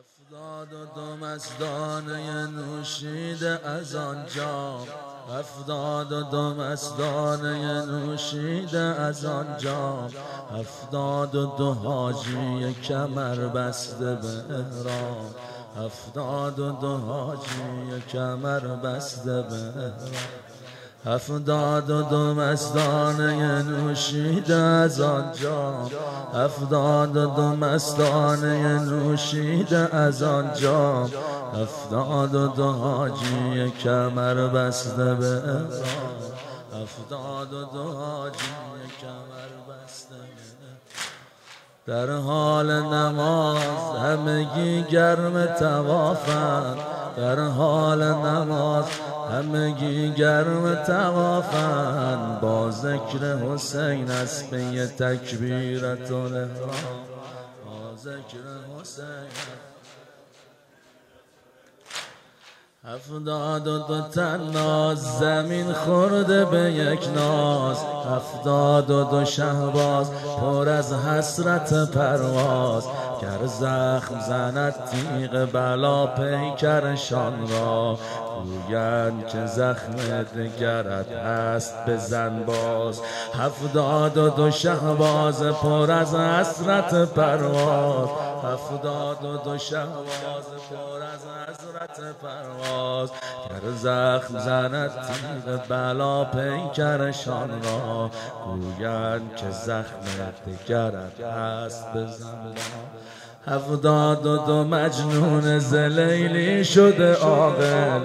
هفتاد و دو مزدانه نوشیده از آنجا. هفتاد و دو مزدانه نوشیده از آنجا. هفتاد و دو حاجی کمر بسته به احرام. هفتاد و دو حاجی کمر بسته به احرام. هفتاد و دو مستانه نوشیده از آنجا. هفتاد و دو مستانه نوشیده از آنجا. هفتاد و دو حاجی کمر بسته به هفتاد و دو حاجی کمر بسته در حال نماز همگی گرم توافن در حال نماز همگی گرم توافن با ذکر حسین است به تکبیرت و با ذکر حسین هفتاد و دو تن ناز. زمین خورده به یک ناز. هفتاد و دو شهباز. پر از حسرت پرواز. گر زخم زند تیغ بلا پیکرشان را. گویند که زخم دگرت هست بزن باز. هفتاد و دو شهباز. پر از حسرت پرواز. هفتاد و دو شهباز پر از حسرت پرواز. گر زخم زند تیغ بلا پیکرشان را گویند که زخم دگرت هست بزن هفتاد و دو مجنون زلیلی شده عاقل.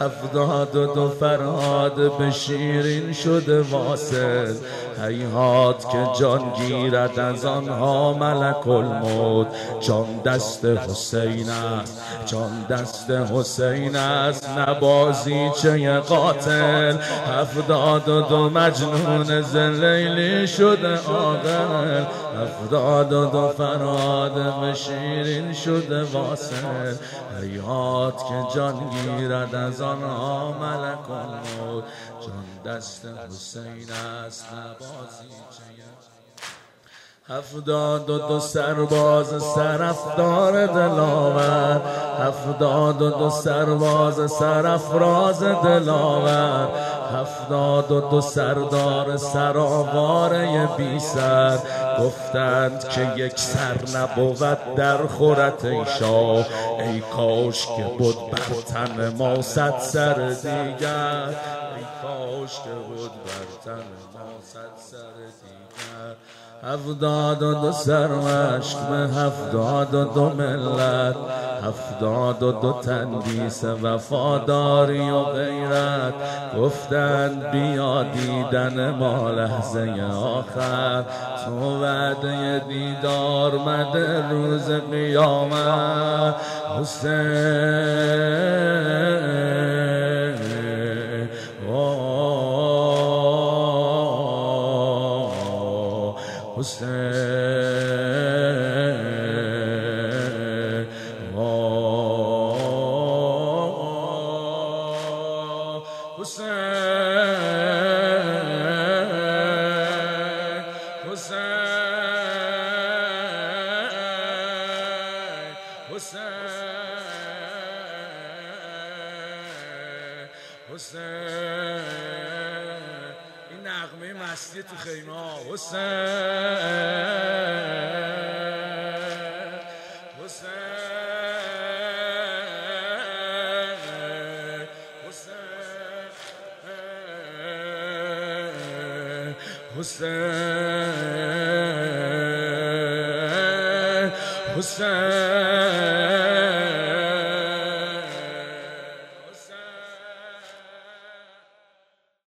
هفتاد و دو فرهاد به شیرین شده واصل. حیات که جان گیرد از آنها ملک الموت. جان دست حسین است جان دست حسین است نبازی چه قاتل. هفتاد و دو مجنون زلیلی شده عاقل. هفتاد و دو فراد به شیرین شده واصل. حیات که جان گیرد از آنها ملک الموت. جان دست حسین است نبازی هفتاد و دو سرباز سرفدار دلاور. هفتاد و دو سرباز سرفراز دلاور. هفتاد و دو سردار سرآواره بی سر گفتند که یک سر نبود در خورت ای شاه. ای کاش که بود بر تن ما صد سر دیگر. ای کاش که بود بر تن ما صد سر دیگر. هفتاد و دو سرمشک به هفتاد و دو ملت. هفتاد و دو تندیس وفاداری و غیرت. گفتند بیا دیدن ما لحظه آخر. تو وعده دیدار مده روز قیامت. حسین. حسین. این نغمه مستی تو خیمه حسین حسین. حسين حسين